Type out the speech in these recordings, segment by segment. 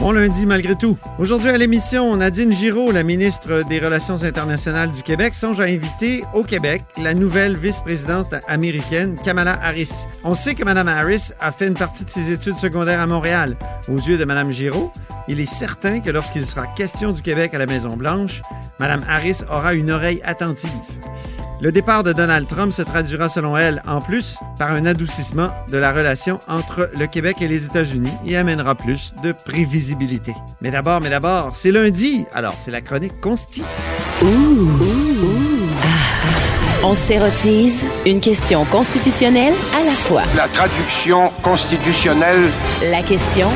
Bon lundi malgré tout. Aujourd'hui à l'émission, Nadine Giraud, la ministre des Relations internationales du Québec, songe à inviter au Québec la nouvelle vice-présidente américaine, Kamala Harris. On sait que Mme Harris a fait une partie de ses études secondaires à Montréal. Aux yeux de Mme Giraud, il est certain que lorsqu'il sera question du Québec à la Maison-Blanche, Mme Harris aura une oreille attentive. Le départ de Donald Trump se traduira, selon elle, en plus par un adoucissement de la relation entre le Québec et les États-Unis et amènera plus de prévisibilité. Mais d'abord, mais d'abord, c'est lundi, alors c'est la chronique Consti. On s'érotise une question constitutionnelle à la fois. La traduction constitutionnelle. La question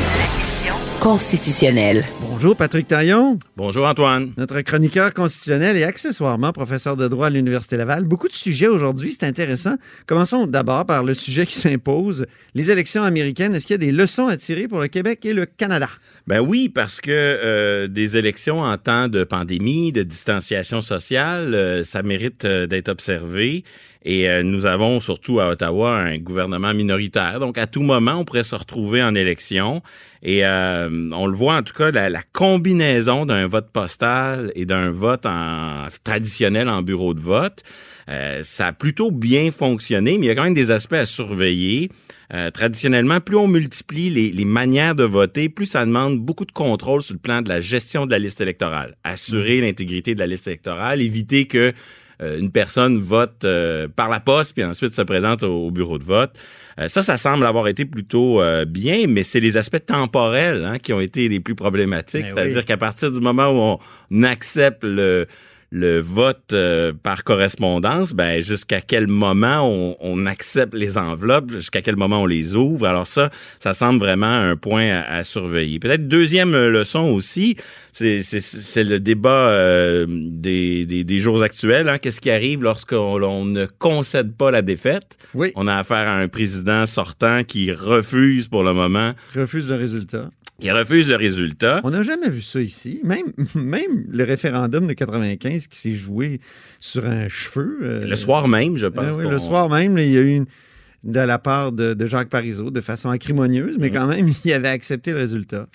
constitutionnelle. Bonjour Patrick Taillon, Bonjour Antoine. notre chroniqueur constitutionnel et accessoirement professeur de droit à l'Université Laval. Beaucoup de sujets aujourd'hui, c'est intéressant. Commençons d'abord par le sujet qui s'impose, les élections américaines. Est-ce qu'il y a des leçons à tirer pour le Québec et le Canada? Ben oui, parce que euh, des élections en temps de pandémie, de distanciation sociale, euh, ça mérite euh, d'être observé. Et euh, nous avons surtout à Ottawa un gouvernement minoritaire. Donc à tout moment, on pourrait se retrouver en élection. Et euh, on le voit en tout cas, la, la combinaison d'un vote postal et d'un vote en, traditionnel en bureau de vote, euh, ça a plutôt bien fonctionné, mais il y a quand même des aspects à surveiller. Euh, traditionnellement, plus on multiplie les, les manières de voter, plus ça demande beaucoup de contrôle sur le plan de la gestion de la liste électorale. Assurer l'intégrité de la liste électorale, éviter que une personne vote euh, par la poste puis ensuite se présente au, au bureau de vote. Euh, ça, ça semble avoir été plutôt euh, bien, mais c'est les aspects temporels hein, qui ont été les plus problématiques. Ben C'est-à-dire oui. qu'à partir du moment où on accepte le le vote euh, par correspondance, ben jusqu'à quel moment on, on accepte les enveloppes, jusqu'à quel moment on les ouvre? Alors ça, ça semble vraiment un point à, à surveiller. Peut-être deuxième leçon aussi, c'est c'est- c'est le débat euh, des, des, des jours actuels. Hein. Qu'est-ce qui arrive lorsqu'on on ne concède pas la défaite? Oui. On a affaire à un président sortant qui refuse pour le moment, Refuse le résultat. Qui refuse le résultat. On n'a jamais vu ça ici. Même, même le référendum de 95 qui s'est joué sur un cheveu. euh, Le soir même, je pense. Ah oui, le soir même, là, il y a eu une, de la part de, de Jacques Parizeau de façon acrimonieuse, mais quand même, il avait accepté le résultat.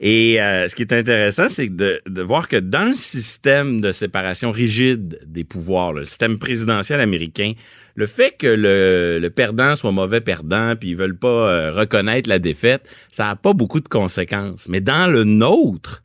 Et euh, ce qui est intéressant, c'est de, de voir que dans le système de séparation rigide des pouvoirs, le système présidentiel américain, le fait que le, le perdant soit mauvais perdant, puis ils veulent pas euh, reconnaître la défaite, ça a pas beaucoup de conséquences. Mais dans le nôtre,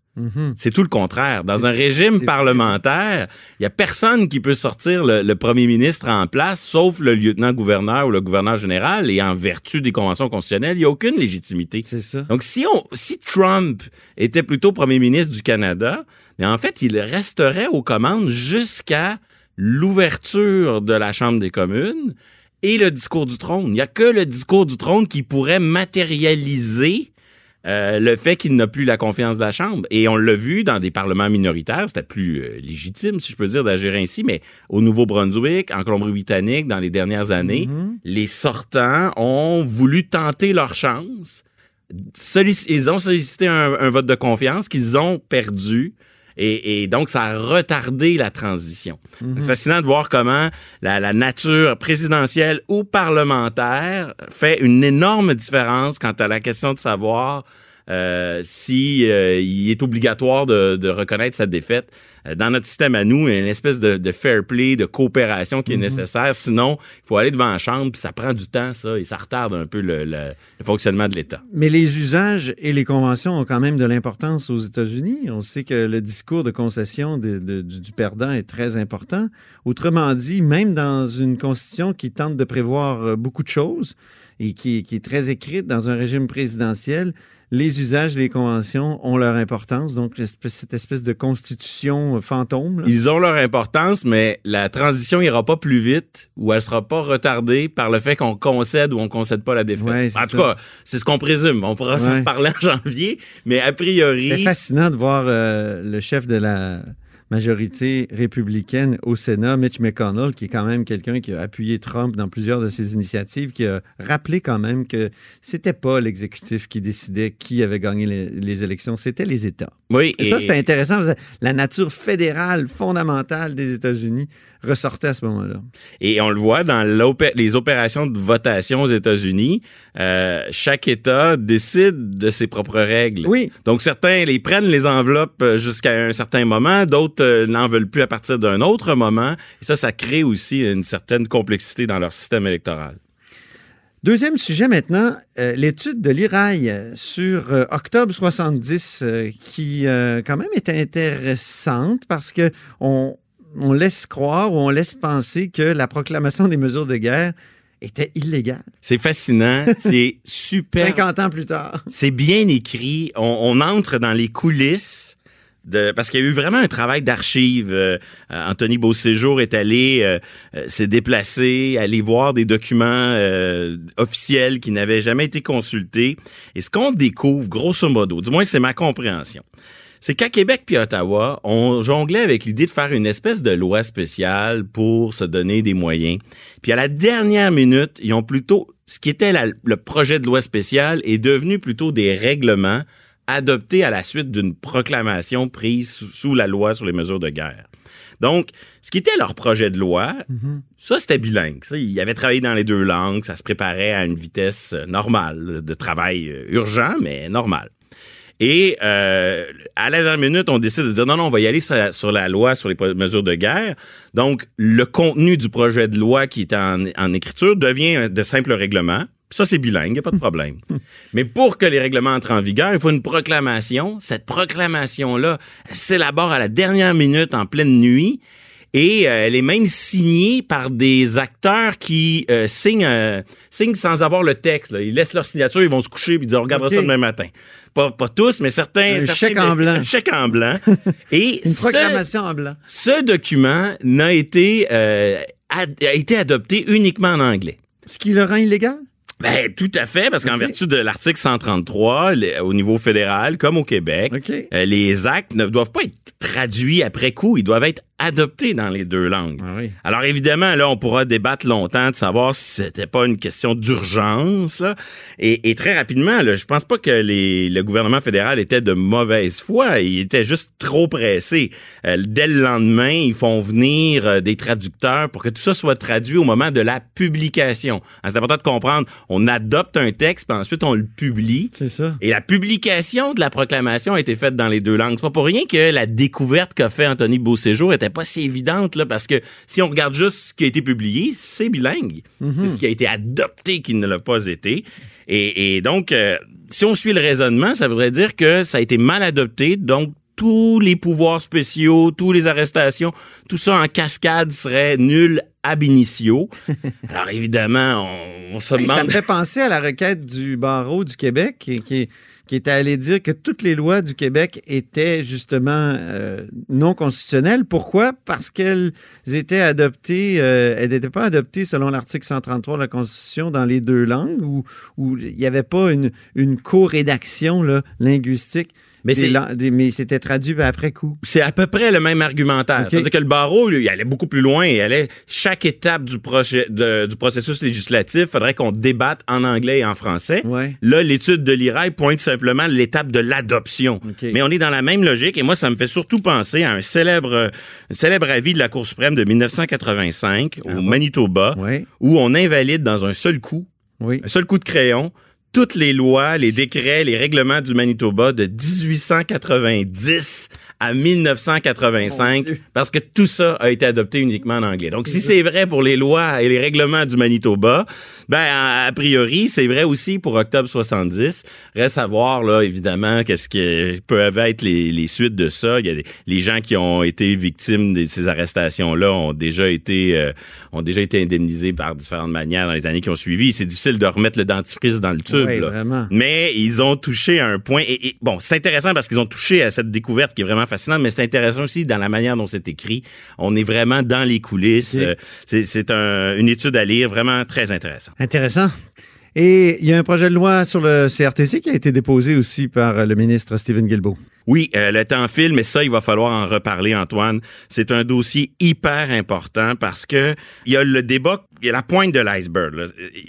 c'est tout le contraire. Dans un régime parlementaire, il y a personne qui peut sortir le, le premier ministre en place, sauf le lieutenant-gouverneur ou le gouverneur général. Et en vertu des conventions constitutionnelles, il n'y a aucune légitimité. C'est ça. Donc, si, on, si Trump était plutôt premier ministre du Canada, mais en fait, il resterait aux commandes jusqu'à l'ouverture de la Chambre des communes et le discours du trône. Il n'y a que le discours du trône qui pourrait matérialiser euh, le fait qu'il n'a plus la confiance de la Chambre. Et on l'a vu dans des parlements minoritaires, c'était plus euh, légitime, si je peux dire, d'agir ainsi, mais au Nouveau-Brunswick, en Colombie-Britannique, dans les dernières années, les sortants ont voulu tenter leur chance. Sollic- ils ont sollicité un, un vote de confiance qu'ils ont perdu. Et, et donc, ça a retardé la transition. C'est fascinant de voir comment la, la nature présidentielle ou parlementaire fait une énorme différence quant à la question de savoir euh, si euh, il est obligatoire de, de reconnaître sa défaite. Euh, dans notre système à nous, il y a une espèce de, de fair play, de coopération qui est nécessaire. Sinon, il faut aller devant la chambre, puis ça prend du temps, ça, et ça retarde un peu le, le- le fonctionnement de l'État. Mais les usages et les conventions ont quand même de l'importance aux États-Unis. On sait que le discours de concession de- du, du perdant est très important. Autrement dit, même dans une constitution qui tente de prévoir euh, beaucoup de choses et qui, qui est très écrite dans un régime présidentiel, les usages les conventions ont leur importance. Donc, cette espèce de constitution euh, fantôme. là. Ils ont leur importance, mais la transition ira pas plus vite ou elle sera pas retardée par le fait qu'on concède ou on concède pas la défaite. Ouais, c'est en tout ça. cas, c'est ce qu'on présume. On pourra s'en Ouais. reparler en janvier, mais a C'est priori, fascinant de voir euh, le chef de la majorité républicaine au Sénat, Mitch McConnell, qui est quand même quelqu'un qui a appuyé Trump dans plusieurs de ses initiatives, qui a rappelé quand même que c'était pas l'exécutif qui décidait qui avait gagné les, les élections, c'était les États. oui. Et, ça, c'était intéressant. La nature fédérale fondamentale des États-Unis ressortait à ce moment-là. Et on le voit dans les opérations de votation aux États-Unis, euh, chaque État décide de ses propres règles. Oui. Donc certains les prennent les enveloppes euh, jusqu'à un certain moment, d'autres euh, n'en veulent plus à partir d'un autre moment. Et ça, ça crée aussi une certaine complexité dans leur système électoral. Deuxième sujet maintenant, euh, l'étude de l'IRAI sur euh, octobre 70, euh, qui quand même est intéressante parce que on, on laisse croire ou on laisse penser que la proclamation des mesures de guerre était illégale. C'est fascinant, c'est super. 50 ans plus tard. C'est bien écrit. On, on entre dans les coulisses. De, parce qu'il y a eu vraiment un travail d'archives. Euh, euh, Anthony Beauséjour est allé euh, euh, s'est déplacé, aller voir des documents euh, officiels qui n'avaient jamais été consultés. Et ce qu'on découvre, grosso modo, du moins c'est ma compréhension, c'est qu'à Québec puis Ottawa, on jonglait avec l'idée de faire une espèce de loi spéciale pour se donner des moyens. Puis à la dernière minute, ils ont plutôt ce qui était la- le projet de loi spéciale est devenu plutôt des règlements adoptés à la suite d'une proclamation prise sous, sous la loi sur les mesures de guerre. Donc, ce qui était leur projet de loi, ça, c'était bilingue. Ça, ils avaient travaillé dans les deux langues, ça se préparait à une vitesse normale de travail euh, urgent, mais normal. Et euh, à la dernière minute, on décide de dire non, non, on va y aller sur la, sur la loi sur les mesures de guerre. Donc, le contenu du projet de loi qui est en, en écriture devient de simples règlements. Ça, c'est bilingue, il n'y a pas de problème. Mais pour que les règlements entrent en vigueur, il faut une proclamation. Cette proclamation-là, s'élabore à la dernière minute en pleine nuit. Et euh, elle est même signée par des acteurs qui euh, signent, euh, signent sans avoir le texte. là. Ils laissent leur signature, ils vont se coucher et dire on regardera ça demain matin. Pas, pas tous, mais certains. Un certains- chèque en blanc. Un chèque en blanc. Et Une ce- proclamation en blanc. ce document n'a été, a été adopté uniquement en anglais. Ce qui le rend illégal? Ben, tout à fait, parce qu'en vertu de l'article 133, les- au niveau fédéral, comme au Québec, euh, les actes ne doivent pas être traduits après coup, ils doivent être adoptés dans les deux langues. Ah oui. Alors évidemment, là, on pourra débattre longtemps de savoir si c'était pas une question d'urgence. Et, et très rapidement, là, je pense pas que les, le gouvernement fédéral était de mauvaise foi. Il était juste trop pressé. Euh, dès le lendemain, ils font venir euh, des traducteurs pour que tout ça soit traduit au moment de la publication. Hein, C'est important de comprendre. On adopte un texte, puis ensuite on le publie. C'est ça. Et la publication de la proclamation a été faite dans les deux langues. C'est pas pour rien que la découverte qu'a fait Anthony Beauséjour était pas si évidente, là, parce que si on regarde juste ce qui a été publié, c'est bilingue. C'est ce qui a été adopté qui ne l'a pas été. Et, et donc, euh, si on suit le raisonnement, ça voudrait dire que ça a été mal adopté, donc tous les pouvoirs spéciaux, toutes les arrestations, tout ça en cascade serait nul ab initio. Alors évidemment, on, on se Hey, ça demande... me fait penser à la requête du barreau du Québec qui, qui, qui était allé dire que toutes les lois du Québec étaient justement euh, non constitutionnelles. Pourquoi? Parce qu'elles étaient adoptées, euh, elles n'étaient pas adoptées selon l'article 133 de la Constitution dans les deux langues où il n'y avait pas une, une co-rédaction linguistique. Mais c'était traduit après coup. C'est à peu près le même argumentaire. C'est-à-dire que le barreau, lui, il allait beaucoup plus loin. Il allait chaque étape du, projet, de- du processus législatif, faudrait qu'on débatte en anglais et en français. Ouais. Là, l'étude de l'IRAI pointe simplement l'étape de l'adoption. Mais on est dans la même logique et moi, ça me fait surtout penser à un célèbre, un célèbre avis de la Cour suprême de 1985 au Manitoba Ouais. où on invalide dans un seul coup Oui. un seul coup de crayon toutes les lois, les décrets, les règlements du Manitoba de 1890 à 1985 parce que tout ça a été adopté uniquement en anglais. Donc, si c'est vrai pour les lois et les règlements du Manitoba, ben, a priori, c'est vrai aussi pour octobre 70. Reste à voir, là, évidemment, qu'est-ce que peuvent être les, les suites de ça. Il y a des, les gens qui ont été victimes de ces arrestations-là ont déjà été, euh, ont déjà été indemnisés par différentes manières dans les années qui ont suivi. C'est difficile de remettre le dentifrice dans le tube, Là. Mais ils ont touché à un point. Et, et, bon, c'est intéressant parce qu'ils ont touché à cette découverte qui est vraiment fascinante, mais c'est intéressant aussi dans la manière dont c'est écrit. On est vraiment dans les coulisses. Euh, C'est, c'est un- une étude à lire vraiment très intéressante. Intéressant. Et il y a un projet de loi sur le CRTC qui a été déposé aussi par euh, le ministre Stephen Guilbeault. Oui, euh, le temps file, mais ça, il va falloir en reparler, Antoine. C'est un dossier hyper important parce que il y a le débat, il y a la pointe de l'iceberg. là.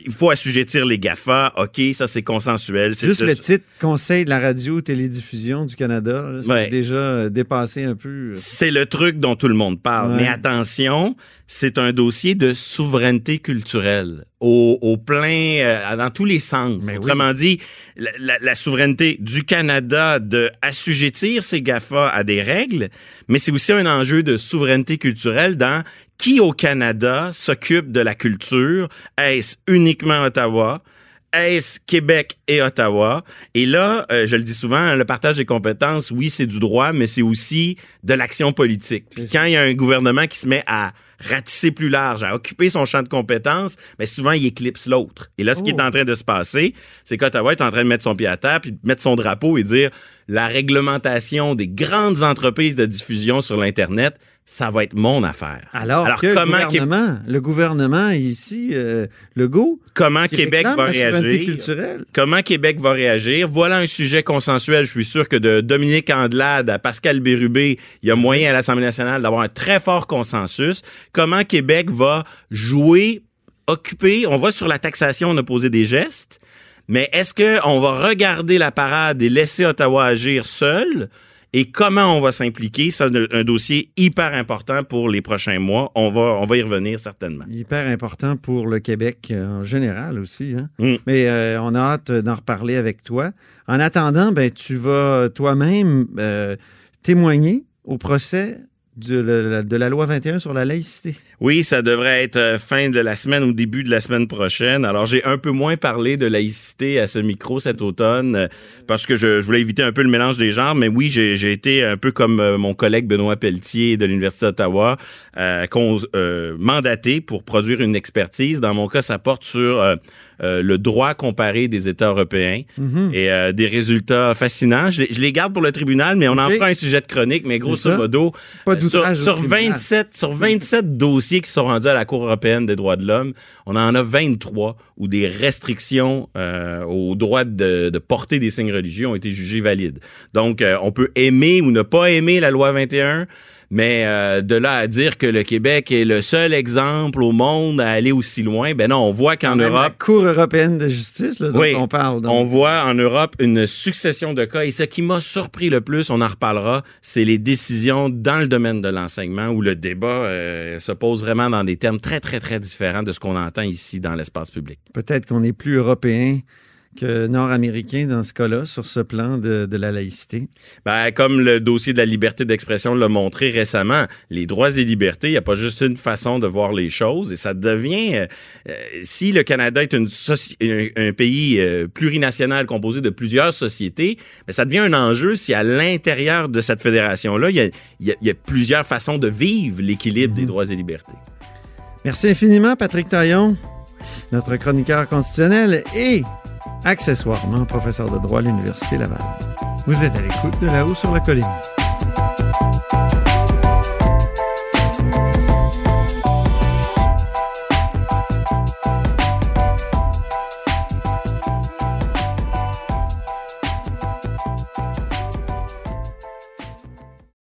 Il faut assujettir les GAFA. OK, ça, c'est consensuel. C'est Juste le titre Conseil de la radio-télédiffusion du Canada, là, c'est Ouais. déjà euh, dépassé un peu. euh. C'est le truc dont tout le monde parle. Ouais. Mais attention, c'est un dossier de souveraineté culturelle au, au plein, euh, dans tous les sens. Mais oui. Autrement dit, la, la- la souveraineté du Canada de assujettir ses GAFA à des règles, mais c'est aussi un enjeu de souveraineté culturelle dans qui au Canada s'occupe de la culture? Est-ce uniquement Ottawa? Est-ce Québec et Ottawa? Et là, euh, je le dis souvent, le partage des compétences, oui, c'est du droit, mais c'est aussi de l'action politique. Puis quand il y a un gouvernement qui se met à ratisser plus large, à occuper son champ de compétences, mais souvent, il éclipse l'autre. Et là, ce qui est en train de se passer, c'est qu'Ottawa est en train de mettre son pied à terre, puis de mettre son drapeau et dire la réglementation des grandes entreprises de diffusion sur l'Internet, ça va être mon affaire. Alors, que le comment, Qué- le gouvernement ici, euh, Legault, comment Québec va réagir? culturelle. Comment Québec va réagir? Voilà un sujet consensuel. Je suis sûr que de Dominique Andelade à Pascal Bérubé, il y a moyen à l'Assemblée nationale d'avoir un très fort consensus. Comment Québec va jouer, occuper? On va sur la taxation, on a posé des gestes. Mais est-ce qu'on va regarder la parade et laisser Ottawa agir seul? Et comment on va s'impliquer? C'est un, dossier hyper important pour les prochains mois. On va, on va y revenir certainement. Hyper important pour le Québec euh, en général aussi. hein. Mm. Mais euh, on a hâte d'en reparler avec toi. En attendant, ben, tu vas toi-même euh, témoigner au procès de la, de la loi 21 sur la laïcité. Oui, ça devrait être euh, fin de la semaine ou début de la semaine prochaine. Alors, j'ai un peu moins parlé de laïcité à ce micro cet automne euh, parce que je, je voulais éviter un peu le mélange des genres. Mais oui, j'ai été un peu comme euh, mon collègue Benoît Pelletier de l'Université d'Ottawa, euh, euh, mandaté pour produire une expertise. Dans mon cas, ça porte sur euh, le droit comparé des États européens et euh, des résultats fascinants. Je, les- je les garde pour le tribunal, mais on en fera un sujet de chronique. Mais grosso modo, Pas sur, sur tribunal. 27 sur 27 dossiers qui sont rendus à la Cour européenne des droits de l'homme, on en a 23 où des restrictions euh, au droit de, de porter des signes religieux ont été jugées valides. Donc, euh, on peut aimer ou ne pas aimer la loi 21, mais euh, de là à dire que le Québec est le seul exemple au monde à aller aussi loin, ben non, on voit qu'en Europe, La Cour européenne de justice, là, dont Oui. on parle. donc. on voit en Europe une succession de cas. Et ce qui m'a surpris le plus, on en reparlera, c'est les décisions dans le domaine de l'enseignement où le débat euh, se pose vraiment dans des termes très, très, très différents de ce qu'on entend ici dans l'espace public. Peut-être qu'on est plus européen que nord-américain dans ce cas-là, sur ce plan de, de la laïcité? Ben, comme le dossier de la liberté d'expression l'a montré récemment, les droits et libertés, il n'y a pas juste une façon de voir les choses et ça devient, euh, euh, si le Canada est une un, un pays euh, plurinational composé de plusieurs sociétés, ben, ça devient un enjeu si à l'intérieur de cette fédération-là, il y a, il y a- il y a plusieurs façons de vivre l'équilibre des droits et libertés. Merci infiniment, Patrick Taillon, notre chroniqueur constitutionnel et accessoirement professeur de droit à l'Université Laval. Vous êtes à l'écoute de là-haut sur la colline.